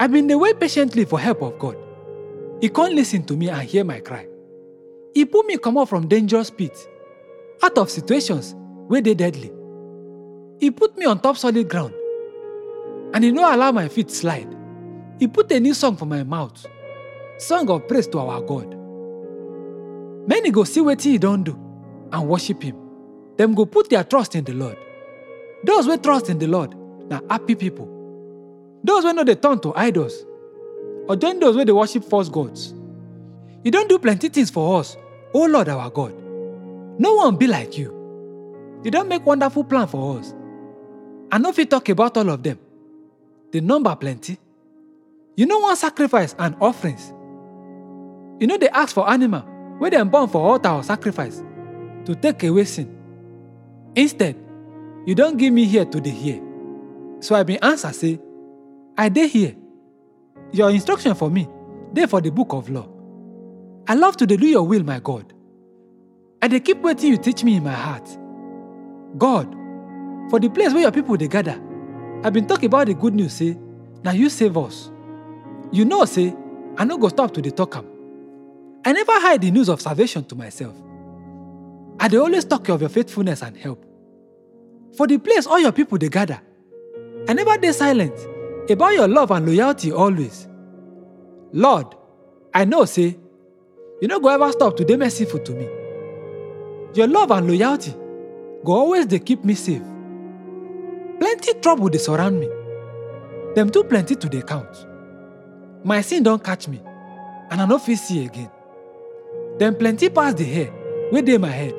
I been wait patiently for help of God. He can't listen to me and hear my cry. He put me comot from dangerous pits, out of situations wey dey deadly. He put me on top solid ground, and he no allow my feet slide. He put a new song for my mouth, song of praise to our God. Many go see what he don do and worship him. Them go put their trust in the Lord. Those wey trust in the Lord na happy people. Those wey no dey turn to idols or join those wey dey worship false gods. You don't do plenty things for us, O Lord our God. No one be like you. You don't make wonderful plan for us. I no fit talk about all of them. The number plenty. You no want sacrifice and offerings. You know they ask for animal wey dem born for altar or sacrifice to take away sin. Instead, you don't give me here to dey here. So I been answer say, I dey here. Your instruction for me dey for the book of law. I love to do your will, my God. I dey keep wetin you teach me in my heart. God, for the place where your people dey gather, I've been talk about the good news say, na you save us. You know say, I no go stop to dey talk am. I never hide the news of salvation to myself. I dey always talk of your faithfulness and help. For the place all your people dey gather, I never dey silent about your love and loyalty always. Lord, I know say you no go ever stop to dey merciful to me. Your love and loyalty go always dey keep me safe. Plenty trouble dey surround me. Dem too plenty to dey count. My sin don catch me and I no fit see again. Dem plenty pass the hair wey dey my head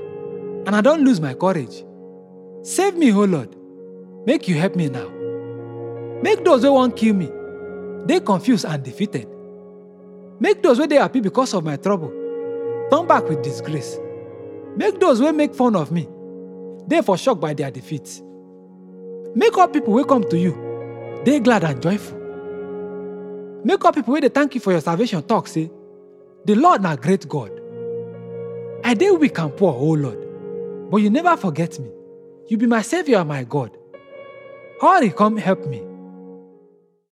and I don lose my courage. Save me, O Lord. Make you help me now. Make those wey wan kill me dey confused and defeated. Make those wey dey happy because of my trouble turn back with disgrace. Make those wey make fun of me dey for shock by their defeat. Make all people wey come to you dey glad and joyful. Make all people wey dey thank you for your salvation talk say, The Lord na great God. I dey weak and poor, O Lord, but you never forget me. You be my Savior and my God. Hurry, come help me.